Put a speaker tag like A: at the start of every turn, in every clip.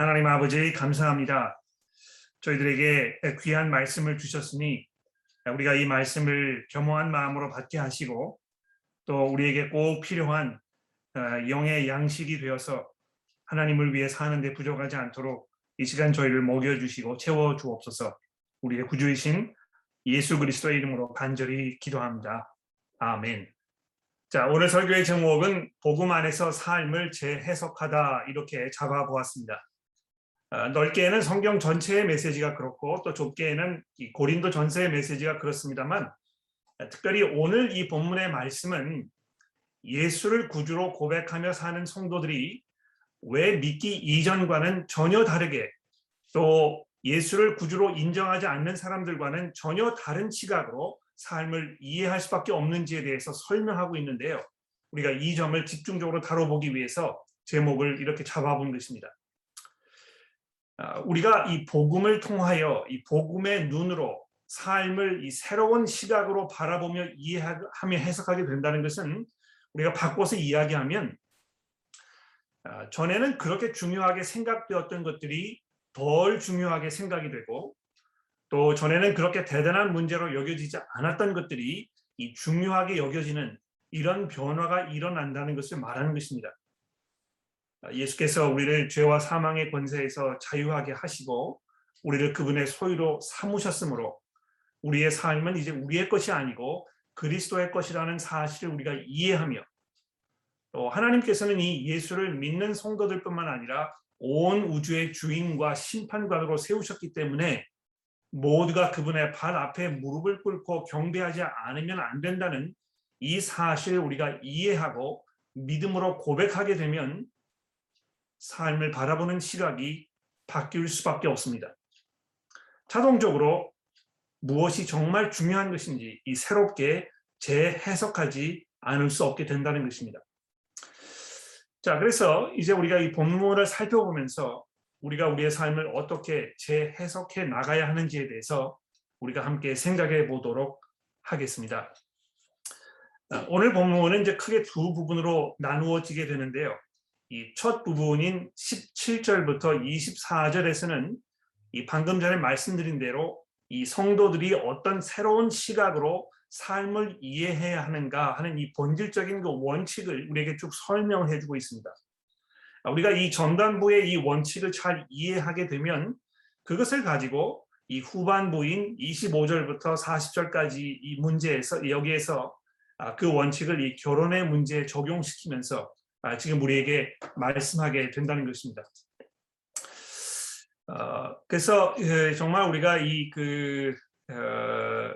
A: 하나님 아버지 감사합니다. 저희들에게 귀한 말씀을 주셨으니 우리가 이 말씀을 겸허한 마음으로 받게 하시고 또 우리에게 꼭 필요한 어, 영의 양식이 되어서 하나님을 위해 사는 데 부족하지 않도록 이 시간 저희를 먹여 주시고 채워 주옵소서 우리의 구주이신 예수 그리스도의 이름으로 간절히 기도합니다. 아멘. 자, 오늘 설교의 제목은 복음 안에서 삶을 재해석하다 이렇게 잡아 보았습니다. 어, 넓게는 성경 전체의 메시지가 그렇고 또 좁게는 이 고린도 전서의 메시지가 그렇습니다만 어, 특별히 오늘 이 본문의 말씀은 예수를 구주로 고백하며 사는 성도들이 왜 믿기 이전과는 전혀 다르게 또 예수를 구주로 인정하지 않는 사람들과는 전혀 다른 시각으로 삶을 이해할 수밖에 없는지에 대해서 설명하고 있는데요. 우리가 이 점을 집중적으로 다뤄보기 위해서 제목을 이렇게 잡아본 것입니다. 아, 우리가 이 복음을 통하여 이 복음의 눈으로 삶을 이 새로운 시각으로 바라보며 이해하며 해석하게 된다는 것은 우리가 바꿔서 이야기하면 아, 전에는 그렇게 중요하게 생각되었던 것들이 덜 중요하게 생각이 되고 또 전에는 그렇게 대단한 문제로 여겨지지 않았던 것들이 이 중요하게 여겨지는 이런 변화가 일어난다는 것을 말하는 것입니다. 예수께서 우리를 죄와 사망의 권세에서 자유하게 하시고 우리를 그분의 소유로 삼으셨으므로 우리의 삶은 이제 우리의 것이 아니고 그리스도의 것이라는 사실을 우리가 이해하며 또 하나님께서는 이 예수를 믿는 성도들뿐만 아니라 온 우주의 주인과 심판관으로 세우셨기 때문에 모두가 그분의 발 앞에 무릎을 꿇고 경배하지 않으면 안 된다는 이 사실을 우리가 이해하고 믿음으로 고백하게 되면 삶을 바라보는 시각이 바뀔 수밖에 없습니다. 자동적으로 무엇이 정말 중요한 것인지 이 새롭게 재해석하지 않을 수 없게 된다는 것입니다. 자, 그래서 이제 우리가 이 본문을 살펴보면서 우리가 우리의 삶을 어떻게 재해석해 나가야 하는지에 대해서 우리가 함께 생각해 보도록 하겠습니다. 오늘 본문은 이제 크게 두 부분으로 나누어지게 되는데요. 이 첫 부분인 17절부터 24절에서는 이 방금 전에 말씀드린 대로 이 성도들이 어떤 새로운 시각으로 삶을 이해해야 하는가 하는 이 본질적인 그 원칙을 우리에게 쭉 설명해 주고 있습니다. 우리가 이 전반부의 이 원칙을 잘 이해하게 되면 그것을 가지고 이 후반부인 25절부터 40절까지 이 문제에서 여기에서 아, 그 원칙을 이 결혼의 문제에 적용시키면서 아, 지금 우리에게 말씀하게 된다는 것입니다. 어, 그래서 예, 정말 우리가 이그 어,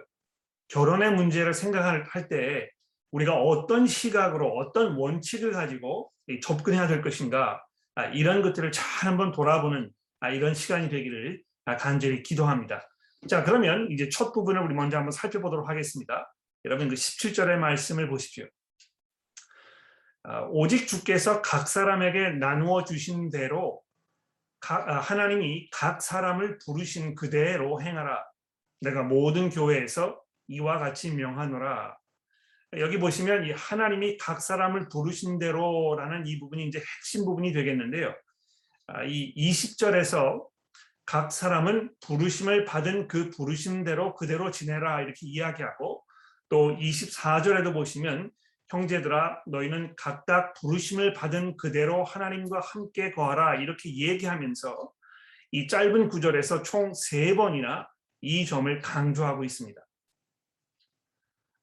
A: 결혼의 문제를 생각할 때 우리가 어떤 시각으로 어떤 원칙을 가지고 접근해야 될 것인가 아, 이런 것들을 잘 한번 돌아보는 아, 이런 시간이 되기를 간절히 기도합니다. 자 그러면 이제 첫 부분을 우리 먼저 한번 살펴보도록 하겠습니다. 여러분 그 17절의 말씀을 보십시오. 아, 오직 주께서 각 사람에게 나누어 주신 대로 아, 하나님이 각 사람을 부르신 그대로 행하라. 내가 모든 교회에서 이와 같이 명하노라. 여기 보시면 이 하나님이 각 사람을 부르신 대로라는 이 부분이 이제 핵심 부분이 되겠는데요. 아, 이 20절에서 각 사람은 부르심을 받은 그 부르심대로 그대로 지내라 이렇게 이야기하고 또 24절에도 보시면 형제들아 너희는 각각 부르심을 받은 그대로 하나님과 함께 거하라 이렇게 얘기하면서 이 짧은 구절에서 총 세 번이나 이 점을 강조하고 있습니다.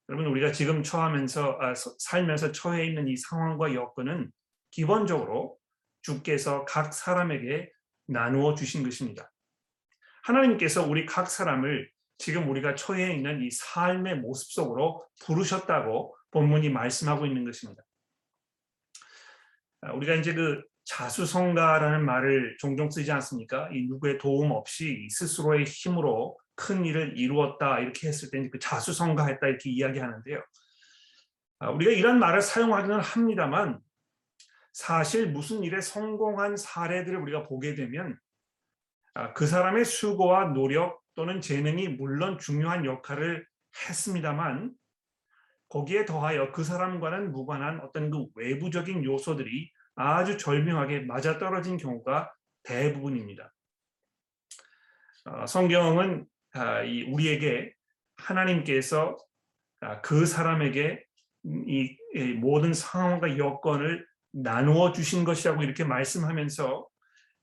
A: 여러분 우리가 지금 처하면서 아, 살면서 처해 있는 이 상황과 여건은 기본적으로 주께서 각 사람에게 나누어 주신 것입니다. 하나님께서 우리 각 사람을 지금 우리가 처해 있는 이 삶의 모습 속으로 부르셨다고 본문이 말씀하고 있는 것입니다. 아, 우리가 이제 그 자수성가라는 말을 종종 쓰지 않습니까? 이 누구의 도움 없이 스스로의 힘으로 큰 일을 이루었다 이렇게 했을 때 그 자수성가했다 이렇게 이야기하는데요. 아, 우리가 이런 말을 사용하기는 합니다만 사실 무슨 일에 성공한 사례들을 우리가 보게 되면 아, 그 사람의 수고와 노력 또는 재능이 물론 중요한 역할을 했습니다만 거기에 더하여 그 사람과는 무관한 어떤 그 외부적인 요소들이 아주 절묘하게 맞아떨어진 경우가 대부분입니다. 어, 성경은 아, 이 우리에게 하나님께서 아, 그 사람에게 이, 이 모든 상황과 여건을 나누어 주신 것이라고 이렇게 말씀하면서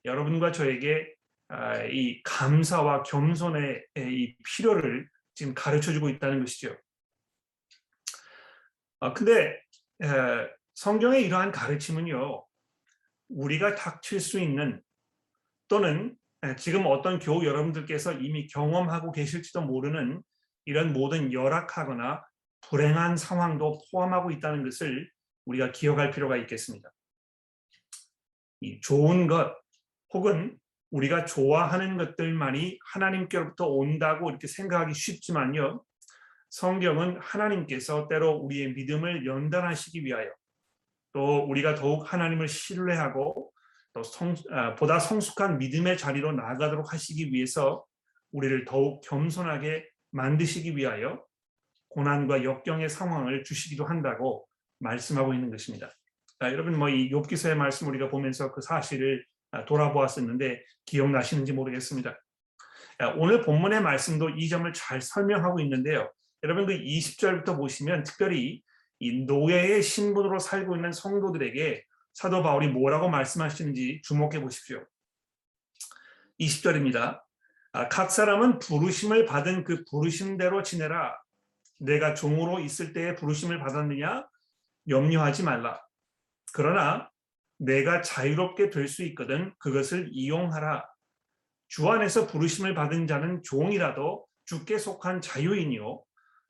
A: 여러분과 저에게 아, 이 감사와 겸손의 이 필요를 지금 가르쳐 주고 있다는 것이죠. 아, 근데 에, 성경의 이러한 가르침은요, 우리가 닥칠 수 있는 또는 에, 지금 어떤 교우 여러분들께서 이미 경험하고 계실지도 모르는 이런 모든 열악하거나 불행한 상황도 포함하고 있다는 것을 우리가 기억할 필요가 있겠습니다. 이 좋은 것 혹은 우리가 좋아하는 것들만이 하나님께로부터 온다고 이렇게 생각하기 쉽지만요. 성경은 하나님께서 때로 우리의 믿음을 연단하시기 위하여 또 우리가 더욱 하나님을 신뢰하고 또 성, 아, 보다 성숙한 믿음의 자리로 나아가도록 하시기 위해서 우리를 더욱 겸손하게 만드시기 위하여 고난과 역경의 상황을 주시기도 한다고 말씀하고 있는 것입니다. 아, 여러분 뭐 이 욥기서의 말씀 우리가 보면서 그 사실을 아, 돌아보았었는데 기억나시는지 모르겠습니다. 아, 오늘 본문의 말씀도 이 점을 잘 설명하고 있는데요. 여러분 그 20절부터 보시면 특별히 이 노예의 신분으로 살고 있는 성도들에게 사도 바울이 뭐라고 말씀하시는지 주목해 보십시오. 20절입니다. 각 사람은 부르심을 받은 그 부르심대로 지내라. 내가 종으로 있을 때에 부르심을 받았느냐? 염려하지 말라. 그러나 내가 자유롭게 될 수 있거든 그것을 이용하라. 주 안에서 부르심을 받은 자는 종이라도 주께 속한 자유인이요.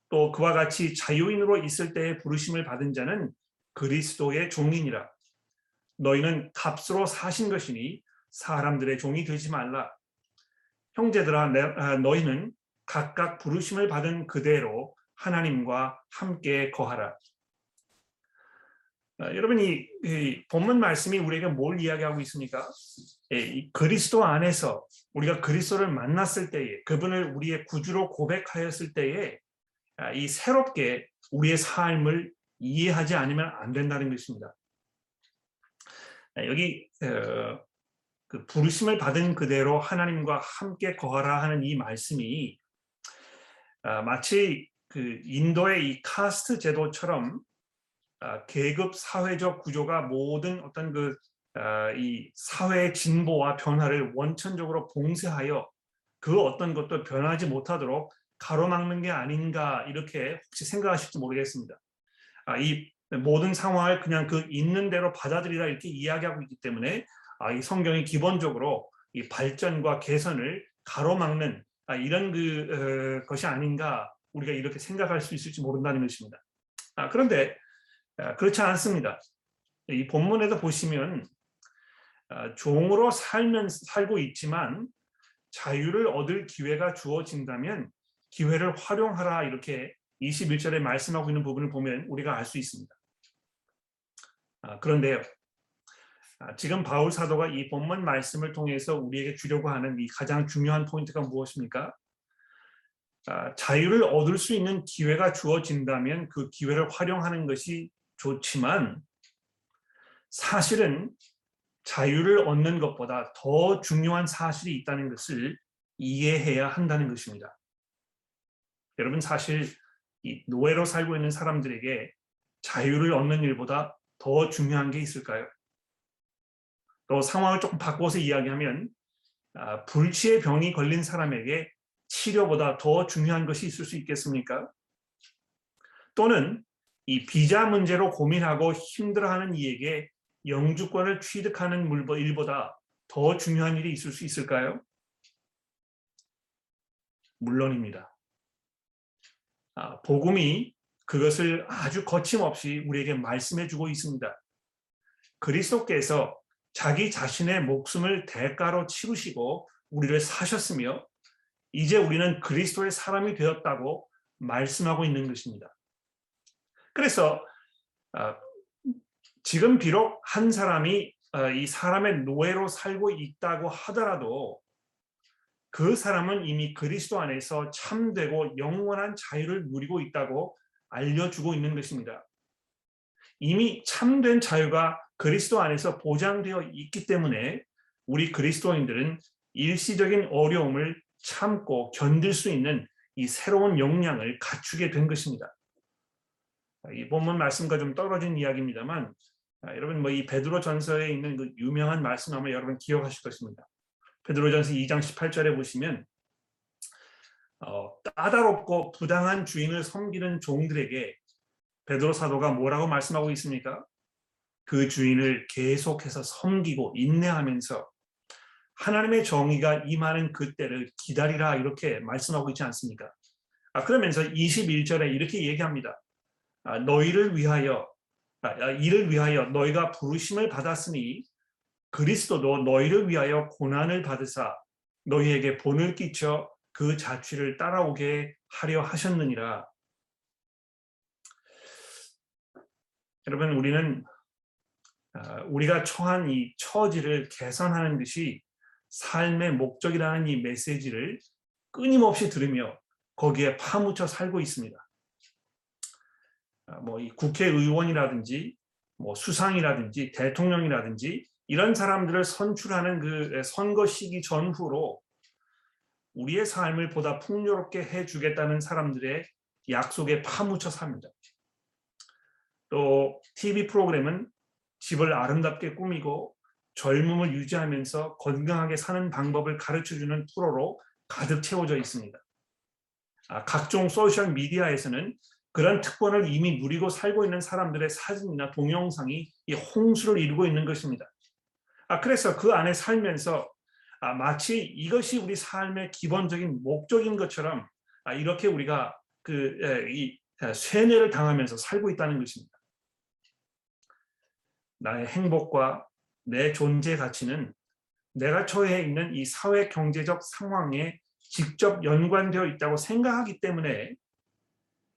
A: 또 그와 같이 자유인으로 있을 때에 부르심을 받은 자는 그리스도의 종이니라. 너희는 값으로 사신 것이니 사람들의 종이 되지 말라. 형제들아 아, 너희는 각각 부르심을 받은 그대로 하나님과 함께 거하라. 아, 여러분 이, 이, 본문 말씀이 우리에게 뭘 이야기하고 있습니까? 예, 그리스도 안에서 우리가 그리스도를 만났을 때에 그분을 우리의 구주로 고백하였을 때에 아, 이 새롭게 우리의 삶을 이해하지 않으면 안 된다는 것입니다. 아, 여기 어, 그 부르심을 받은 그대로 하나님과 함께 거하라 하는 이 말씀이 마치 그 인도의 이 카스트 제도처럼 아, 계급 사회적 구조가 모든 어떤 그이 아, 사회의 진보와 변화를 원천적으로 봉쇄하여 그 어떤 것도 변하지 못하도록 가로막는 게 아닌가 이렇게 혹시 생각하실지 모르겠습니다. 아, 이 모든 상황을 그냥 그 있는 대로 받아들이라 이렇게 이야기하고 있기 때문에 이 성경이 기본적으로 이 발전과 개선을 가로막는 이런 그 어, 것이 아닌가 우리가 이렇게 생각할 수 있을지 모른다는 것입니다. 그런데 아, 그렇지 않습니다. 이 본문에도 보시면 아, 종으로 살면 살고 있지만 자유를 얻을 기회가 주어진다면 기회를 활용하라 이렇게 21절에 말씀하고 있는 부분을 보면 우리가 알 수 있습니다. 아, 그런데요. 지금 바울 사도가 이 본문 말씀을 통해서 우리에게 주려고 하는 이 가장 중요한 포인트가 무엇입니까? 자유를 얻을 수 있는 기회가 주어진다면 그 기회를 활용하는 것이 좋지만 사실은 자유를 얻는 것보다 더 중요한 사실이 있다는 것을 이해해야 한다는 것입니다. 여러분 사실 이 노예로 살고 있는 사람들에게 자유를 얻는 일보다 더 중요한 게 있을까요? 또 상황을 조금 바꿔서 이야기하면 아, 불치의 병이 걸린 사람에게 치료보다 더 중요한 것이 있을 수 있겠습니까? 또는 이 비자 문제로 고민하고 힘들어하는 이에게 영주권을 취득하는 일보다 더 중요한 일이 있을 수 있을까요? 물론입니다. 아, 복음이 그것을 아주 거침없이 우리에게 말씀해주고 있습니다. 그리스도께서 자기 자신의 목숨을 대가로 치르시고 우리를 사셨으며 이제 우리는 그리스도의 사람이 되었다고 말씀하고 있는 것입니다. 그래서 어, 지금 비록 한 사람이 어, 이 사람의 노예로 살고 있다고 하더라도 그 사람은 이미 그리스도 안에서 참되고 영원한 자유를 누리고 있다고 알려주고 있는 것입니다. 이미 참된 자유가 그리스도 안에서 보장되어 있기 때문에 우리 그리스도인들은 일시적인 어려움을 참고 견딜 수 있는 이 새로운 역량을 갖추게 된 것입니다. 이 본문 말씀과 좀 떨어진 이야기입니다만 아, 여러분 뭐 이 베드로 전서에 있는 그 유명한 말씀 아마 여러분 기억하실 것입니다. 베드로 전서 2장 18절에 보시면 어, 까다롭고 부당한 주인을 섬기는 종들에게 베드로 사도가 뭐라고 말씀하고 있습니까? 그 주인을 계속해서 섬기고 인내하면서 하나님의 정의가 임하는 그때를 기다리라 이렇게 말씀하고 있지 않습니까? 아, 그러면서 21절에 이렇게 얘기합니다. 아, 너희를 위하여 아, 아, 이를 위하여 너희가 부르심을 받았으니 그리스도도 너희를 위하여 고난을 받으사 너희에게 본을 끼쳐 그 자취를 따라오게 하려 하셨느니라. 여러분 우리는 아, 우리가 처한 이 처지를 개선하는 것이 삶의 목적이라는 이 메시지를 끊임없이 들으며 거기에 파묻혀 살고 있습니다. 뭐 이 국회의원이라든지 뭐 수상이라든지 대통령이라든지 이런 사람들을 선출하는 그 선거 시기 전후로 우리의 삶을 보다 풍요롭게 해주겠다는 사람들의 약속에 파묻혀 삽니다. 또 TV 프로그램은 집을 아름답게 꾸미고 젊음을 유지하면서 건강하게 사는 방법을 가르쳐주는 프로로 가득 채워져 있습니다. 아, 각종 소셜 미디어에서는 그런 특권을 이미 누리고 살고 있는 사람들의 사진이나 동영상이 이 홍수를 이루고 있는 것입니다. 아, 그래서 그 안에 살면서 아, 마치 이것이 우리 삶의 기본적인 목적인 것처럼 아, 이렇게 우리가 그이 쇠뇌를 당하면서 살고 있다는 것입니다. 나의 행복과 내 존재 가치는 내가 처해 있는 이 사회 경제적 상황에 직접 연관되어 있다고 생각하기 때문에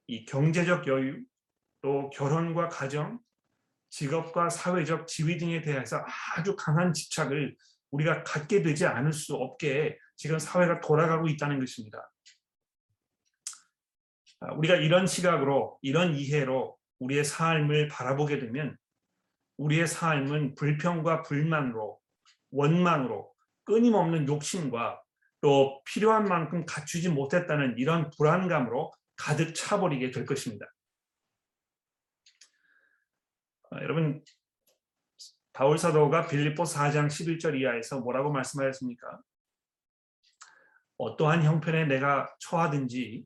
A: 이 경제적 여유 또 결혼과 가정 직업과 사회적 지위 등에 대해서 아주 강한 집착을 우리가 갖게 되지 않을 수 없게 지금 사회가 돌아가고 있다는 것입니다. 아, 우리가 이런 시각으로 이런 이해로 우리의 삶을 바라보게 되면 우리의 삶은 불평과 불만으로 원망으로 끊임없는 욕심과 또 필요한 만큼 갖추지 못했다는 이런 불안감으로 가득 차버리게 될 것입니다. 아, 여러분 바울 사도가 빌립보 4장 11절 이하에서 뭐라고 말씀하였습니까? 어떠한 형편에 내가 처하든지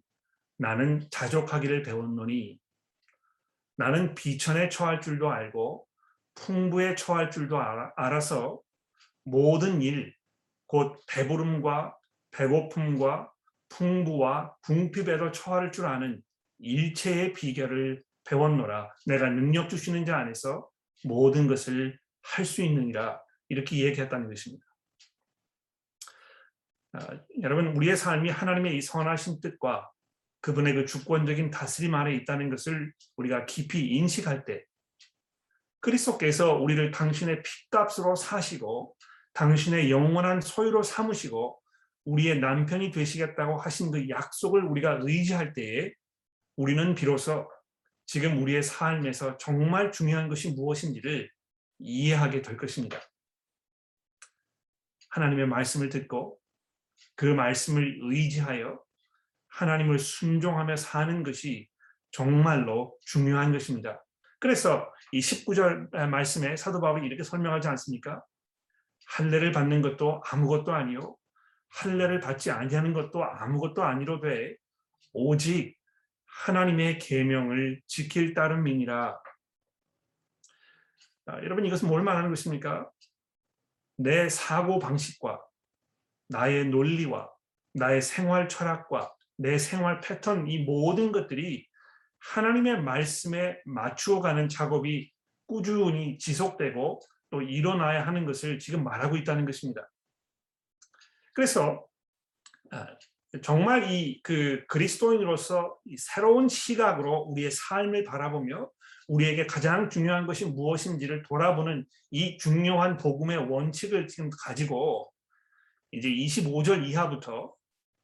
A: 나는 자족하기를 배웠노니 나는 비천에 처할 줄도 알고 풍부에 처할 줄도 알아서 모든 일, 곧 배부름과 배고픔과 풍부와 궁핍에도 처할 줄 아는 일체의 비결을 배웠노라. 내가 능력 주시는 자 안에서 모든 것을 할 수 있느니라. 이렇게 얘기했다는 것입니다. 아, 여러분, 우리의 삶이 하나님의 이 선하신 뜻과 그분의 그 주권적인 다스림 아래 있다는 것을 우리가 깊이 인식할 때 그리스도께서 우리를 당신의 피값으로 사시고 당신의 영원한 소유로 삼으시고 우리의 남편이 되시겠다고 하신 그 약속을 우리가 의지할 때에 우리는 비로소 지금 우리의 삶에서 정말 중요한 것이 무엇인지를 이해하게 될 것입니다. 하나님의 말씀을 듣고 그 말씀을 의지하여 하나님을 순종하며 사는 것이 정말로 중요한 것입니다. 그래서 이 19절 말씀에 사도 바울이 이렇게 설명하지 않습니까? 할례를 받는 것도 아무것도 아니요 할례를 받지 아니하는 것도 아무것도 아니로 되 오직 하나님의 계명을 지킬 따름이니라. 자, 여러분 이것은 뭘 말하는 것입니까? 내 사고 방식과 나의 논리와 나의 생활 철학과 내 생활 패턴 이 모든 것들이 하나님의 말씀에 맞추어 가는 작업이 꾸준히 지속되고 또 일어나야 하는 것을 지금 말하고 있다는 것입니다. 그래서 아, 정말 이 그 그리스도인으로서 새로운 시각으로 우리의 삶을 바라보며 우리에게 가장 중요한 것이 무엇인지를 돌아보는 이 중요한 복음의 원칙을 지금 가지고 이제 25절 이하부터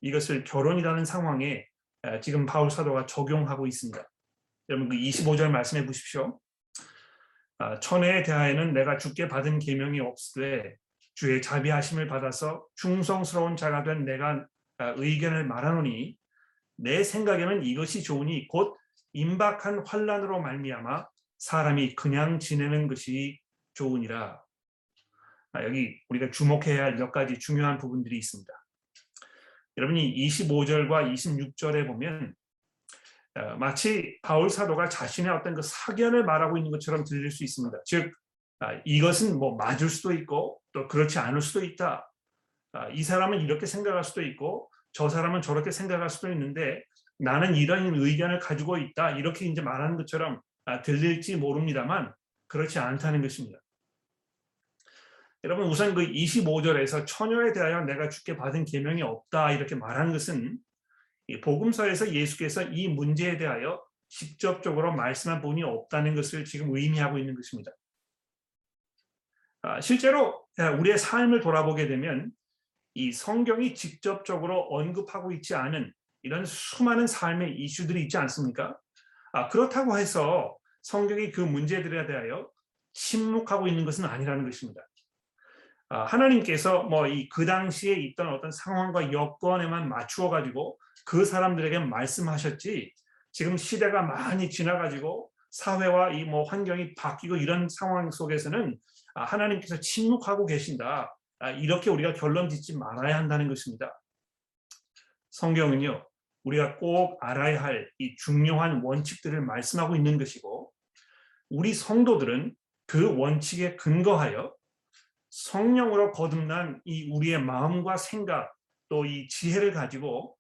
A: 이것을 결혼이라는 상황에 아, 지금 바울 사도가 적용하고 있습니다. 여러분 그 25절 말씀해 보십시오. 아, 천혜에 대하여는 내가 주께 받은 계명이 없으되 주의 자비하심을 받아서 충성스러운 자가 된 내가 아, 의견을 말하노니 내 생각에는 이것이 좋으니 곧 임박한 환란으로 말미암아 사람이 그냥 지내는 것이 좋으니라. 아, 여기 우리가 주목해야 할 몇 가지 중요한 부분들이 있습니다. 여러분이 25절과 26절에 보면 어, 마치 바울 사도가 자신의 어떤 그 사견을 말하고 있는 것처럼 들릴 수 있습니다. 즉 아, 이것은 뭐 맞을 수도 있고 또 그렇지 않을 수도 있다. 아, 이 사람은 이렇게 생각할 수도 있고 저 사람은 저렇게 생각할 수도 있는데 나는 이런 의견을 가지고 있다. 이렇게 이제 말하는 것처럼 아, 들릴지 모릅니다만 그렇지 않다는 것입니다. 여러분 우선 그 25절에서 처녀에 대하여 내가 주께 받은 계명이 없다 이렇게 말하는 것은 복음서에서 예수께서 이 문제에 대하여 직접적으로 말씀한 분이 없다는 것을 지금 의미하고 있는 것입니다. 아, 실제로 우리의 삶을 돌아보게 되면 이 성경이 직접적으로 언급하고 있지 않은 이런 수많은 삶의 이슈들이 있지 않습니까? 아, 그렇다고 해서 성경이 그 문제들에 대하여 침묵하고 있는 것은 아니라는 것입니다. 아, 하나님께서 뭐 이 그 당시에 있던 어떤 상황과 여건에만 맞추어 가지고 그 사람들에게 말씀하셨지 지금 시대가 많이 지나가지고 사회와 이 뭐 환경이 바뀌고 이런 상황 속에서는 아, 하나님께서 침묵하고 계신다. 아, 이렇게 우리가 결론 짓지 말아야 한다는 것입니다. 성경은요, 우리가 꼭 알아야 할 이 중요한 원칙들을 말씀하고 있는 것이고, 우리 성도들은 그 원칙에 근거하여 성령으로 거듭난 이 우리의 마음과 생각 또 이 지혜를 가지고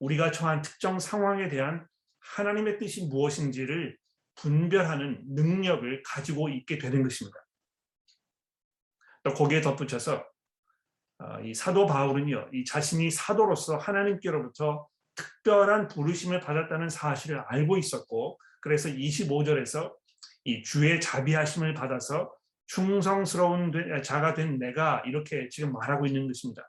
A: 우리가 처한 특정 상황에 대한 하나님의 뜻이 무엇인지를 분별하는 능력을 가지고 있게 되는 것입니다. 또 거기에 덧붙여서 어, 이 사도 바울은요, 이 자신이 사도로서 하나님께로부터 특별한 부르심을 받았다는 사실을 알고 있었고, 그래서 25절에서 이 주의 자비하심을 받아서 충성스러운 자가 된 내가 이렇게 지금 말하고 있는 것입니다.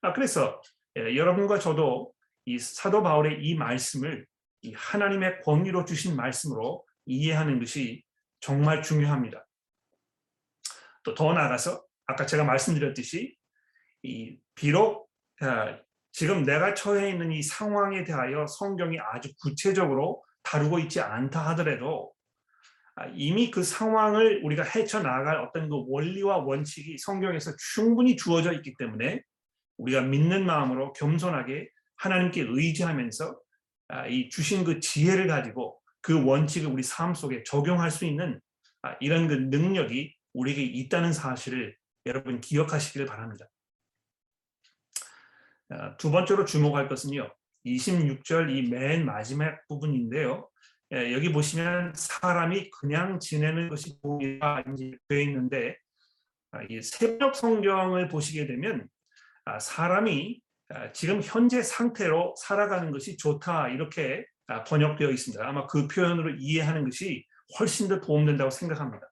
A: 아, 그래서 예, 여러분과 저도 이 사도 바울의 이 말씀을 이 하나님의 권위로 주신 말씀으로 이해하는 것이 정말 중요합니다. 또 더 나아가서 아까 제가 말씀드렸듯이 이 비록 아, 지금 내가 처해 있는 이 상황에 대하여 성경이 아주 구체적으로 다루고 있지 않다 하더라도 아, 이미 그 상황을 우리가 헤쳐 나갈 어떤 그 원리와 원칙이 성경에서 충분히 주어져 있기 때문에 우리가 믿는 마음으로 겸손하게 하나님께 의지하면서 아, 이 주신 그 지혜를 가지고 그 원칙을 우리 삶 속에 적용할 수 있는 이런 그 능력이 우리에게 있다는 사실을 여러분 기억하시길 바랍니다. 아, 두 번째로 주목할 것은요. 26절 이 맨 마지막 부분인데요. 예, 여기 보시면 사람이 그냥 지내는 것이 보이라 되어 있는데 아, 이 새벽 성경을 보시게 되면 아, 사람이 지금 현재 상태로 살아가는 것이 좋다 이렇게 번역되어 있습니다. 아마 그 표현으로 이해하는 것이 훨씬 더 도움된다고 생각합니다.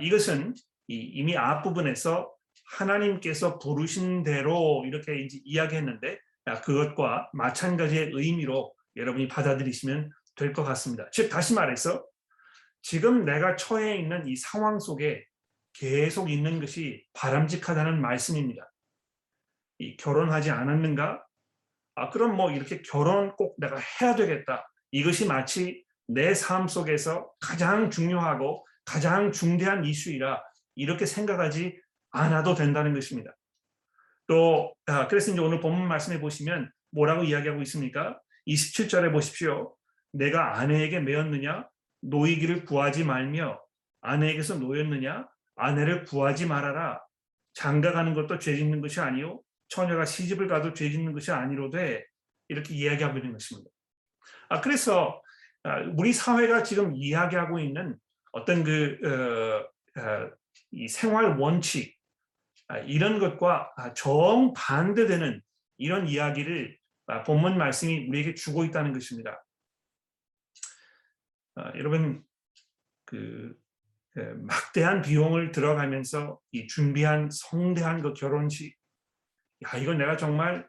A: 이것은 이미 앞부분에서 하나님께서 부르신 대로 이렇게 이제 이야기했는데 아, 그것과 마찬가지의 의미로 여러분이 받아들이시면 될 것 같습니다. 즉 다시 말해서 지금 내가 처해 있는 이 상황 속에 계속 있는 것이 바람직하다는 말씀입니다. 이 결혼하지 않았는가? 아 그럼 뭐 이렇게 결혼 꼭 내가 해야 되겠다. 이것이 마치 내 삶 속에서 가장 중요하고 가장 중대한 이슈이라 이렇게 생각하지 않아도 된다는 것입니다. 또 아, 그래서 이제 오늘 본문 말씀해 보시면 뭐라고 이야기하고 있습니까? 27절에 보십시오. 내가 아내에게 매였느냐 노이기를 구하지 말며 아내에게서 노였느냐 아내를 구하지 말아라. 장가가는 것도 죄 짓는 것이 아니요 처녀가 시집을 가도 죄 짓는 것이 아니로되 이렇게 이야기하고 있는 것입니다. 아 그래서 아, 우리 사회가 지금 이야기하고 있는 어떤 그 어, 어, 이 생활 원칙 아, 이런 것과 아, 정반대되는 이런 이야기를 아, 본문 말씀이 우리에게 주고 있다는 것입니다. 여러분 그, 그 막대한 비용을 들어가면서 이 준비한 성대한 그 결혼식, 야 이건 내가 정말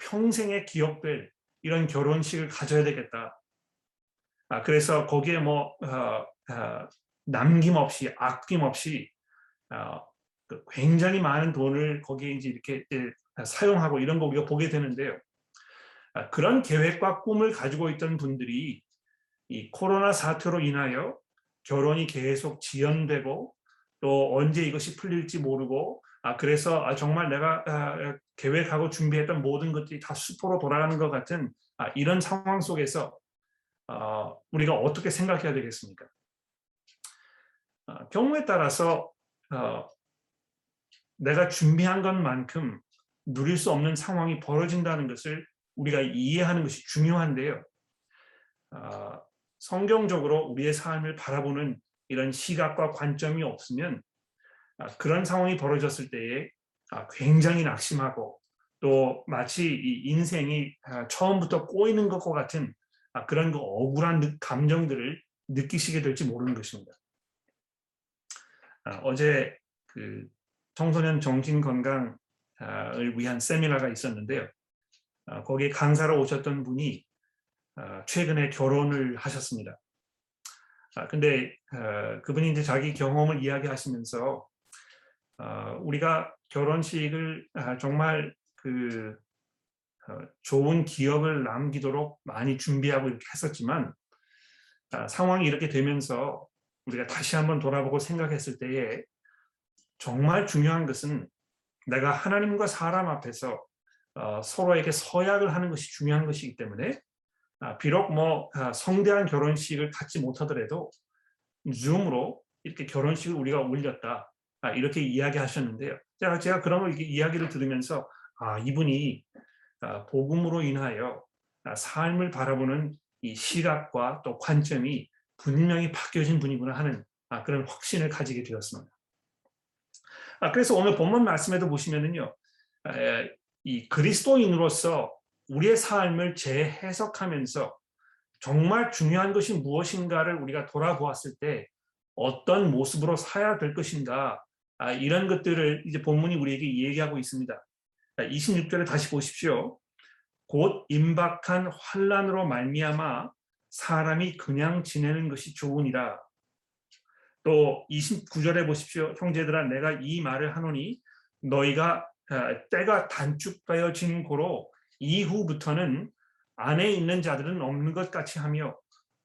A: 평생에 기억될 이런 결혼식을 가져야 되겠다. 그래서 거기에 뭐 어, 어, 남김없이 아낌없이 어, 그 굉장히 많은 돈을 거기에 이제 이렇게 예, 사용하고 이런 거 우리가 보게 되는데요. 아, 그런 계획과 꿈을 가지고 있던 분들이 이 코로나 사태로 인하여 결혼이 계속 지연되고 또 언제 이것이 풀릴지 모르고 아 그래서 아, 정말 내가 아, 계획하고 준비했던 모든 것들이 다 수포로 돌아가는 것 같은 아, 이런 상황 속에서 어, 우리가 어떻게 생각해야 되겠습니까? 어, 경우에 따라서 어, 내가 준비한 것만큼 누릴 수 없는 상황이 벌어진다는 것을 우리가 이해하는 것이 중요한데요. 어, 성경적으로 우리의 삶을 바라보는 이런 시각과 관점이 없으면 아, 그런 상황이 벌어졌을 때에 아, 굉장히 낙심하고 또 마치 이 인생이 아, 처음부터 꼬이는 것과 같은 그런 그 억울한 느- 감정들을 느끼시게 될지 모르는 것입니다. 어제 그 청소년 정신 건강을 위한 세미나가 있었는데요. 거기에 강사로 오셨던 분이 최근에 결혼을 하셨습니다. 아, 근데 어, 그분이 이제 자기 경험을 이야기하시면서 어, 우리가 결혼식을 아, 정말 그 어, 좋은 기억을 남기도록 많이 준비하고 이렇게 했었지만 아, 상황이 이렇게 되면서 우리가 다시 한번 돌아보고 생각했을 때에 정말 중요한 것은 내가 하나님과 사람 앞에서 어, 서로에게 서약을 하는 것이 중요한 것이기 때문에 아, 비록 뭐 아, 성대한 결혼식을 갖지 못하더라도 줌으로 이렇게 결혼식을 우리가 올렸다 아, 이렇게 이야기하셨는데요. 제가 제가 그런 이야기를 들으면서 아 이분이 아, 복음으로 인하여 아, 삶을 바라보는 이 시각과 또 관점이 분명히 바뀌어진 분이구나 하는 아, 그런 확신을 가지게 되었습니다. 아, 그래서 오늘 본문 말씀에도 보시면은요, 에, 이 그리스도인으로서 우리의 삶을 재해석하면서 정말 중요한 것이 무엇인가를 우리가 돌아보았을 때 어떤 모습으로 살아야 될 것인가 아, 이런 것들을 이제 본문이 우리에게 얘기하고 있습니다. 26절에 다시 보십시오. 곧 임박한 환란으로 말미암아 사람이 그냥 지내는 것이 좋으니라. 또 29절에 보십시오. 형제들아 내가 이 말을 하노니 너희가 아, 때가 단축되어진 고로 이후부터는 안에 있는 자들은 없는 것 같이 하며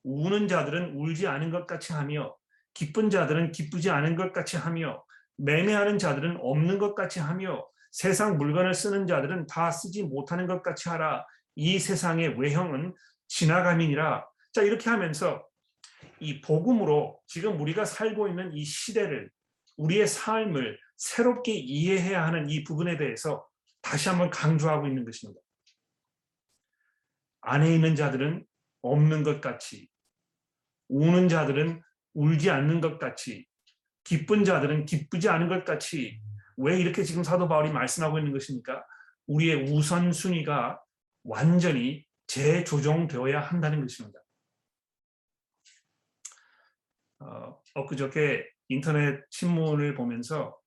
A: 우는 자들은 울지 않은 것 같이 하며 기쁜 자들은 기쁘지 않은 것 같이 하며 매매하는 자들은 없는 것 같이 하며 세상 물건을 쓰는 자들은 다 쓰지 못하는 것 같이 하라 이 세상의 외형은 지나감이니라 자 이렇게 하면서 이 복음으로 지금 우리가 살고 있는 이 시대를 우리의 삶을 새롭게 이해해야 하는 이 부분에 대해서 다시 한번 강조하고 있는 것입니다. 안에 있는 자들은 없는 것 같이, 우는 자들은 울지 않는 것 같이, 기쁜 자들은 기쁘지 않은 것 같이, 왜 이렇게 지금 사도 바울이 말씀하고 있는 것입니까? 우리의 우선순위가 완전히 재조정되어야 한다는 것입니다. 어, 엊그저께 인터넷 신문을 보면서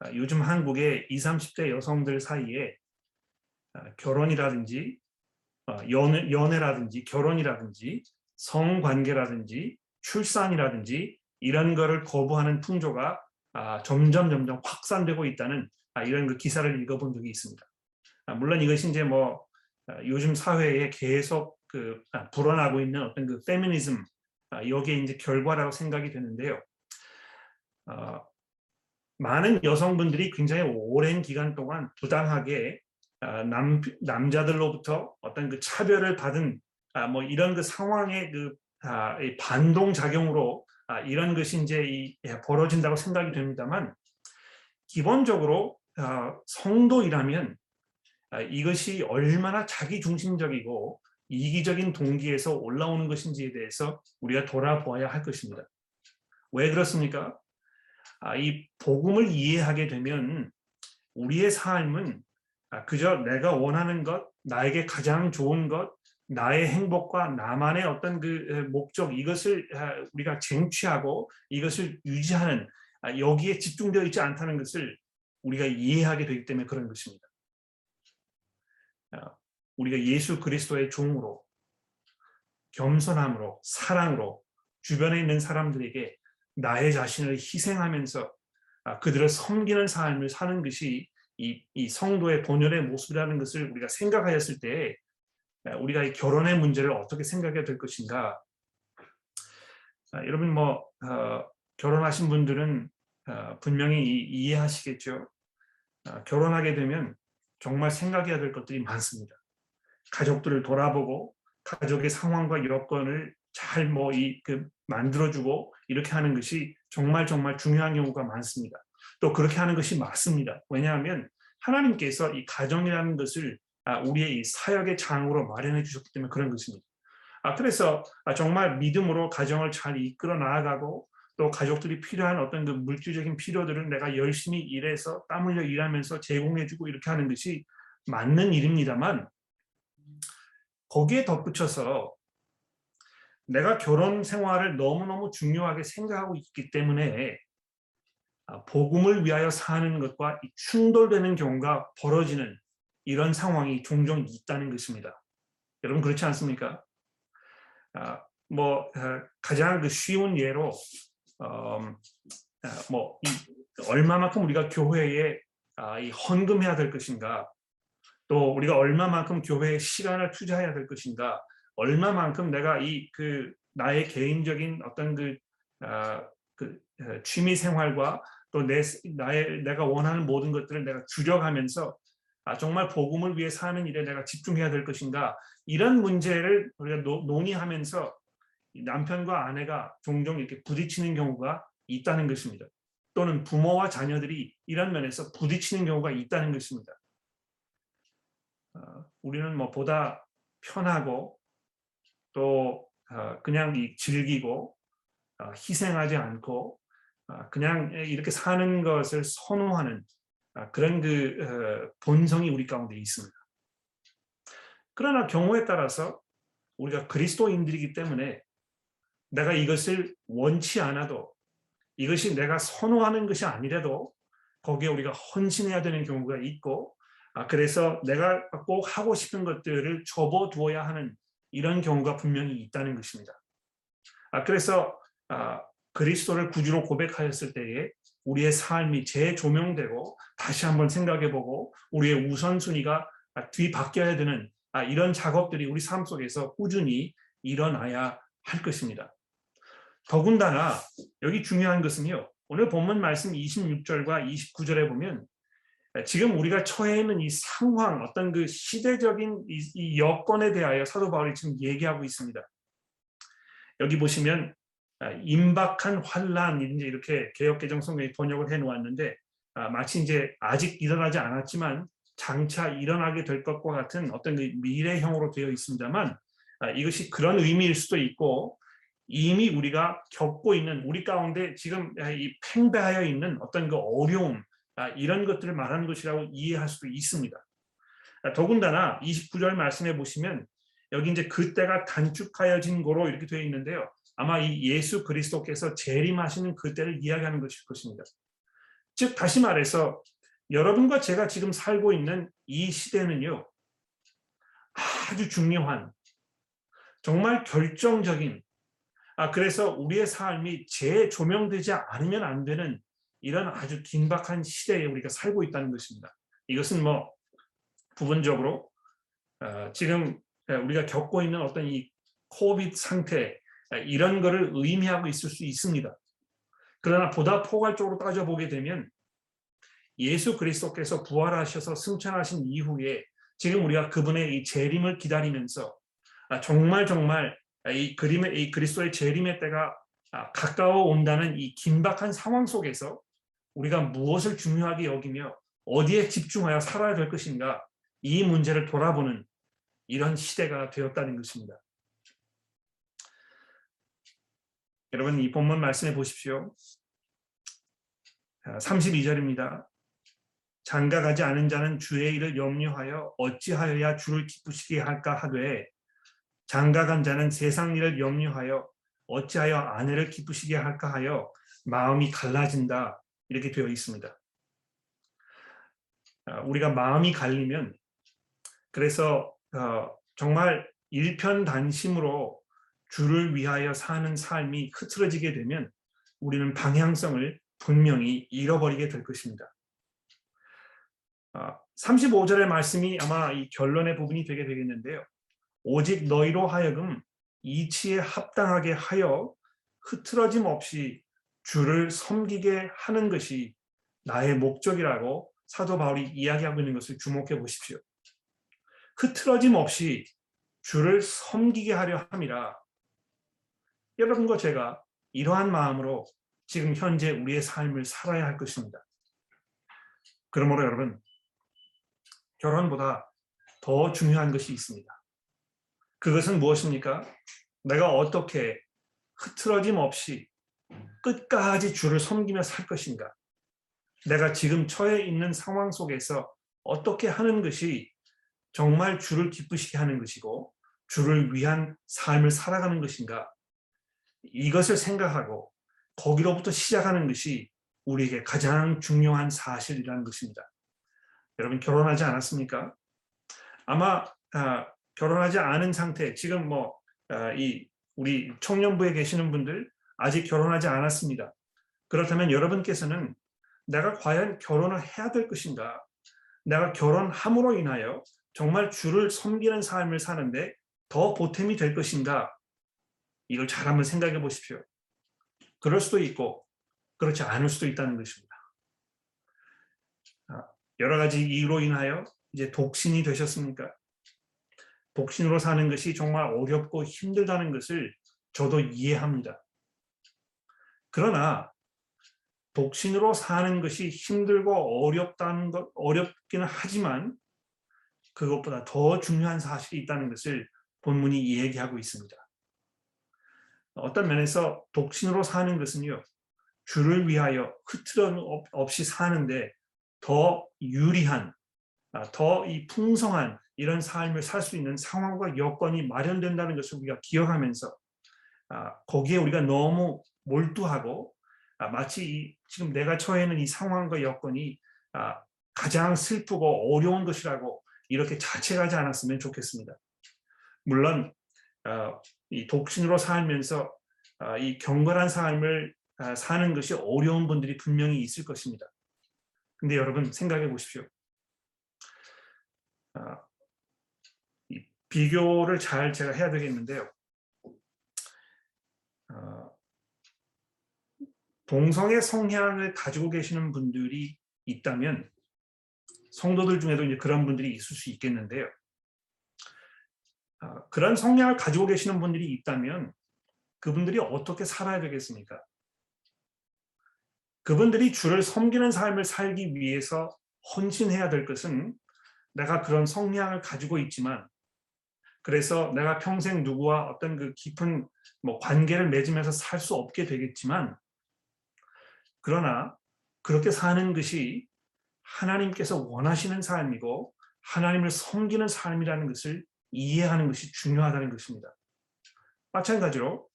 A: 아, 요즘 한국의 20, 30대 여성들 사이에 아, 결혼이라든지 어, 연애, 연애라든지 결혼이라든지 성관계라든지 출산이라든지 이런 거를 거부하는 풍조가 아, 점점 점점 확산되고 있다는 아, 이런 그 기사를 읽어본 적이 있습니다. 아, 물론 이것이 이제 뭐 아, 요즘 사회에 계속 그 아, 불어나고 있는 어떤 그 페미니즘 아, 여기에 이제 결과라고 생각이 되는데요. 아, 많은 여성분들이 굉장히 오랜 기간 동안 부당하게 아, 남, 남자들로부터 어떤 그 차별을 받은 아, 뭐 이런 그 상황의 그 아, 이 반동 작용으로 아, 이런 것이 이제 이, 예, 벌어진다고 생각이 됩니다만 기본적으로 아, 성도이라면 아, 이것이 얼마나 자기 중심적이고 이기적인 동기에서 올라오는 것인지에 대해서 우리가 돌아보아야 할 것입니다. 왜 그렇습니까? 아, 이 복음을 이해하게 되면 우리의 삶은 아, 그저 내가 원하는 것, 나에게 가장 좋은 것, 나의 행복과 나만의 어떤 그 에, 목적 이것을 아, 우리가 쟁취하고 이것을 유지하는 아, 여기에 집중되어 있지 않다는 것을 우리가 이해하게 되기 때문에 그런 것입니다. 아, 우리가 예수 그리스도의 종으로 겸손함으로 사랑으로 주변에 있는 사람들에게 나의 자신을 희생하면서 아, 그들을 섬기는 삶을 사는 것이 이, 이 성도의 본연의 모습이라는 것을 우리가 생각하였을 때 아, 우리가 이 결혼의 문제를 어떻게 생각해야 될 것인가? 아, 여러분 뭐 어, 결혼하신 분들은 어, 분명히 이, 이해하시겠죠? 아, 결혼하게 되면 정말 생각해야 될 것들이 많습니다 가족들을 돌아보고 가족의 상황과 여건을 잘 뭐 이 그 만들어주고 이렇게 하는 것이 정말 정말 중요한 경우가 많습니다. 또 그렇게 하는 것이 맞습니다. 왜냐하면 하나님께서 이 가정이라는 것을 아, 우리의 이 사역의 장으로 마련해 주셨기 때문에 그런 것입니다. 아, 그래서 아, 정말 믿음으로 가정을 잘 이끌어 나아가고 또 가족들이 필요한 어떤 그 물질적인 필요들을 내가 열심히 일해서 땀 흘려 일하면서 제공해주고 이렇게 하는 것이 맞는 일입니다만 거기에 덧붙여서 내가 결혼 생활을 너무너무 중요하게 생각하고 있기 때문에 아, 복음을 위하여 사는 것과 충돌되는 경우가 벌어지는 이런 상황이 종종 있다는 것입니다. 여러분 그렇지 않습니까? 아, 뭐 어, 가장 그 쉬운 예로 어, 뭐 이, 얼마만큼 우리가 교회에 아, 이 헌금해야 될 것인가 또 우리가 얼마만큼 교회에 시간을 투자해야 될 것인가 얼마만큼 내가 이 그 나의 개인적인 어떤 그, 아, 그 어, 취미 생활과 또 내 나의 내가 원하는 모든 것들을 내가 줄여가면서 아, 정말 복음을 위해 사는 일에 내가 집중해야 될 것인가 이런 문제를 우리가 노, 논의하면서 남편과 아내가 종종 이렇게 부딪히는 경우가 있다는 것입니다. 또는 부모와 자녀들이 이런 면에서 부딪히는 경우가 있다는 것입니다. 어, 우리는 뭐 보다 편하고 또 어, 그냥 즐기고 어, 희생하지 않고 그냥 이렇게 사는 것을 선호하는 그런 그 본성이 우리 가운데 있습니다. 그러나 경우에 따라서 우리가 그리스도인들이기 때문에 내가 이것을 원치 않아도 이것이 내가 선호하는 것이 아니라도 거기에 우리가 헌신해야 되는 경우가 있고 그래서 내가 꼭 하고 싶은 것들을 접어두어야 하는 이런 경우가 분명히 있다는 것입니다. 아, 그래서 아, 그리스도를 구주로 고백하였을 때에 우리의 삶이 재조명되고 다시 한번 생각해보고 우리의 우선순위가 뒤바뀌어야 되는 아, 이런 작업들이 우리 삶 속에서 꾸준히 일어나야 할 것입니다. 더군다나 여기 중요한 것은요. 오늘 본문 말씀 26절과 29절에 보면 지금 우리가 처해 있는 이 상황, 어떤 그 시대적인 이, 이 여건에 대하여 사도 바울이 지금 얘기하고 있습니다. 여기 보시면 아, 임박한 환란 이제 이렇게 개혁개정 성경이 번역을 해 놓았는데 아, 마치 이제 아직 일어나지 않았지만 장차 일어나게 될 것과 같은 어떤 그 미래형으로 되어 있습니다만 아, 이것이 그런 의미일 수도 있고 이미 우리가 겪고 있는 우리 가운데 지금 이 팽배하여 있는 어떤 그 어려움 아, 이런 것들을 말하는 것이라고 이해할 수도 있습니다. 아, 더군다나 29절 말씀해 보시면 여기 이제 그때가 단축하여진 거로 이렇게 되어 있는데요. 아마 이 예수 그리스도께서 재림하시는 그때를 이야기하는 것일 것입니다. 즉 다시 말해서 여러분과 제가 지금 살고 있는 이 시대는요. 아주 중요한 정말 결정적인 아 그래서 우리의 삶이 재조명되지 않으면 안 되는 이런 아주 긴박한 시대에 우리가 살고 있다는 것입니다. 이것은 뭐 부분적으로 어, 지금 우리가 겪고 있는 어떤 이 코비드 상태 이런 거를 의미하고 있을 수 있습니다. 그러나 보다 포괄적으로 따져보게 되면 예수 그리스도께서 부활하셔서 승천하신 이후에 지금 우리가 그분의 이 재림을 기다리면서 아, 정말 정말 이 그림의 이 그리스도의 재림의 때가 아, 가까워 온다는 이 긴박한 상황 속에서 우리가 무엇을 중요하게 여기며 어디에 집중하여 살아야 될 것인가 이 문제를 돌아보는 이런 시대가 되었다는 것입니다. 여러분 이 본문 말씀해 보십시오. 32절입니다. 장가가지 않은 자는 주의 일을 염려하여 어찌하여야 주를 기쁘시게 할까 하되 장가간 자는 세상 일을 염려하여 어찌하여 아내를 기쁘시게 할까 하여 마음이 갈라진다 이렇게 되어 있습니다. 아, 우리가 마음이 갈리면 그래서 어, 정말 일편단심으로 주를 위하여 사는 삶이 흐트러지게 되면 우리는 방향성을 분명히 잃어버리게 될 것입니다. 35절의 말씀이 아마 이 결론의 부분이 되게 되겠는데요. 오직 너희로 하여금 이치에 합당하게 하여 흐트러짐 없이 주를 섬기게 하는 것이 나의 목적이라고 사도 바울이 이야기하고 있는 것을 주목해 보십시오. 흐트러짐 없이 주를 섬기게 하려 함이라. 여러분과 제가 이러한 마음으로 지금 현재 우리의 삶을 살아야 할 것입니다. 그러므로 여러분, 결혼보다 더 중요한 것이 있습니다. 그것은 무엇입니까? 내가 어떻게 흐트러짐 없이 끝까지 주를 섬기며 살 것인가? 내가 지금 처해 있는 상황 속에서 어떻게 하는 것이 정말 주를 기쁘시게 하는 것이고 주를 위한 삶을 살아가는 것인가? 이것을 생각하고 거기로부터 시작하는 것이 우리에게 가장 중요한 사실이라는 것입니다. 여러분 결혼하지 않았습니까? 아마 아, 결혼하지 않은 상태 지금 뭐이 아, 우리 청년부에 계시는 분들 아직 결혼하지 않았습니다. 그렇다면 여러분께서는 내가 과연 결혼을 해야 될 것인가? 내가 결혼함으로 인하여 정말 주를 섬기는 삶을 사는데 더 보탬이 될 것인가? 이걸 잘 한번 생각해 보십시오. 그럴 수도 있고 그렇지 않을 수도 있다는 것입니다. 아, 여러 가지 이유로 인하여 이제 독신이 되셨습니까? 독신으로 사는 것이 정말 어렵고 힘들다는 것을 저도 이해합니다. 그러나 독신으로 사는 것이 힘들고 어렵다는 것 어렵기는 하지만 그것보다 더 중요한 사실이 있다는 것을 본문이 얘기하고 있습니다. 어떤 면에서 독신으로 사는 것은요 주를 위하여 흐트러 없이 사는데 더 유리한, 아, 더이 풍성한 이런 삶을 살 수 있는 상황과 여건이 마련된다는 것을 우리가 기억하면서 아, 거기에 우리가 너무 몰두하고 아, 마치 지금 내가 처해 있는 이 상황과 여건이 가장 슬프고 어려운 것이라고 이렇게 자책하지 않았으면 좋겠습니다. 물론 이 독신으로 살면서 이 경건한 삶을 사는 것이 어려운 분들이 분명히 있을 것입니다. 근데 여러분 생각해 보십시오. 비교를 잘 제가 해야 되겠는데요. 동성애 성향을 가지고 계시는 분들이 있다면 성도들 중에도 이제 그런 분들이 있을 수 있겠는데요. 아, 그런 성향을 가지고 계시는 분들이 있다면 그분들이 어떻게 살아야 되겠습니까? 그분들이 주를 섬기는 삶을 살기 위해서 헌신해야 될 것은 내가 그런 성향을 가지고 있지만 그래서 내가 평생 누구와 어떤 그 깊은 뭐 관계를 맺으면서 살 수 없게 되겠지만 그러나 그렇게 사는 것이 하나님께서 원하시는 삶이고 하나님을 섬기는 삶이라는 것을 이해하는 것이 중요하다는 것입니다. 마찬가지로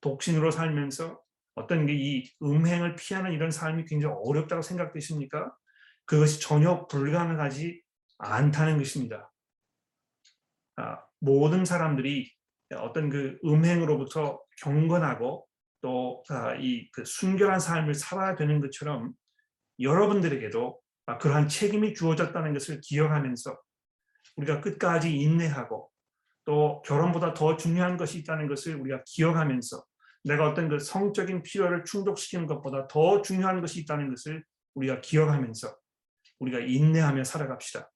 A: 독신으로 살면서 어떤 이 음행을 피하는 이런 삶이 굉장히 어렵다고 생각되십니까? 그것이 전혀 불가능하지 않다는 것입니다. 아, 모든 사람들이 어떤 그 음행으로부터 경건하고 또 이그 아, 순결한 삶을 살아야 되는 것처럼 여러분들에게도 아, 그러한 책임이 주어졌다는 것을 기억하면서 우리가 끝까지 인내하고 또 결혼보다 더 중요한 것이 있다는 것을 우리가 기억하면서 내가 어떤 그 성적인 필요를 충족시키는 것보다 더 중요한 것이 있다는 것을 우리가 기억하면서 우리가 인내하며 살아갑시다.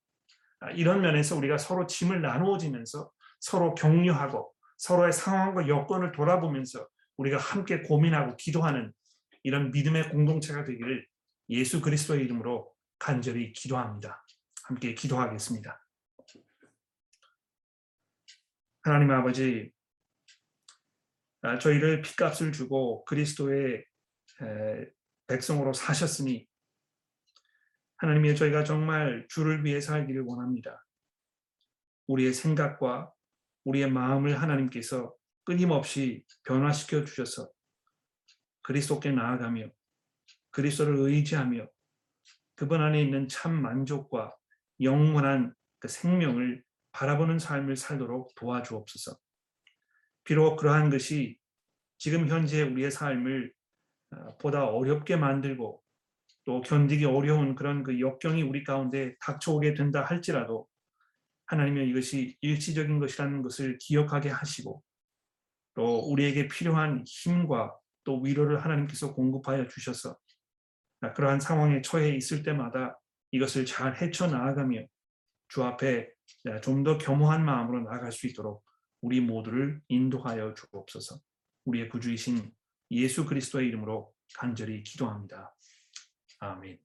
A: 아, 이런 면에서 우리가 서로 짐을 나누어지면서 서로 격려하고 서로의 상황과 여건을 돌아보면서 우리가 함께 고민하고 기도하는 이런 믿음의 공동체가 되기를 예수 그리스도의 이름으로 간절히 기도합니다. 함께 기도하겠습니다. 하나님 아버지, 아, 저희를 피값을 주고 그리스도의 백성으로 사셨으니 하나님의 저희가 정말 주를 위해 살기를 원합니다. 우리의 생각과 우리의 마음을 하나님께서 끊임없이 변화시켜 주셔서 그리스도께 나아가며 그리스도를 의지하며 그분 안에 있는 참 만족과 영원한 그 생명을 바라보는 삶을 살도록 도와주옵소서. 비록 그러한 것이 지금 현재 우리의 삶을 어, 보다 어렵게 만들고 또 견디기 어려운 그런 그 역경이 우리 가운데 닥쳐오게 된다 할지라도 하나님은 이것이 일시적인 것이라는 것을 기억하게 하시고 또 우리에게 필요한 힘과 또 위로를 하나님께서 공급하여 주셔서 그러한 상황에 처해 있을 때마다 이것을 잘 헤쳐 나아가며 주 앞에 좀 더 겸허한 마음으로 나아갈 수 있도록 우리 모두를 인도하여 주옵소서. 우리의 구주이신 예수 그리스도의 이름으로 간절히 기도합니다. 아멘.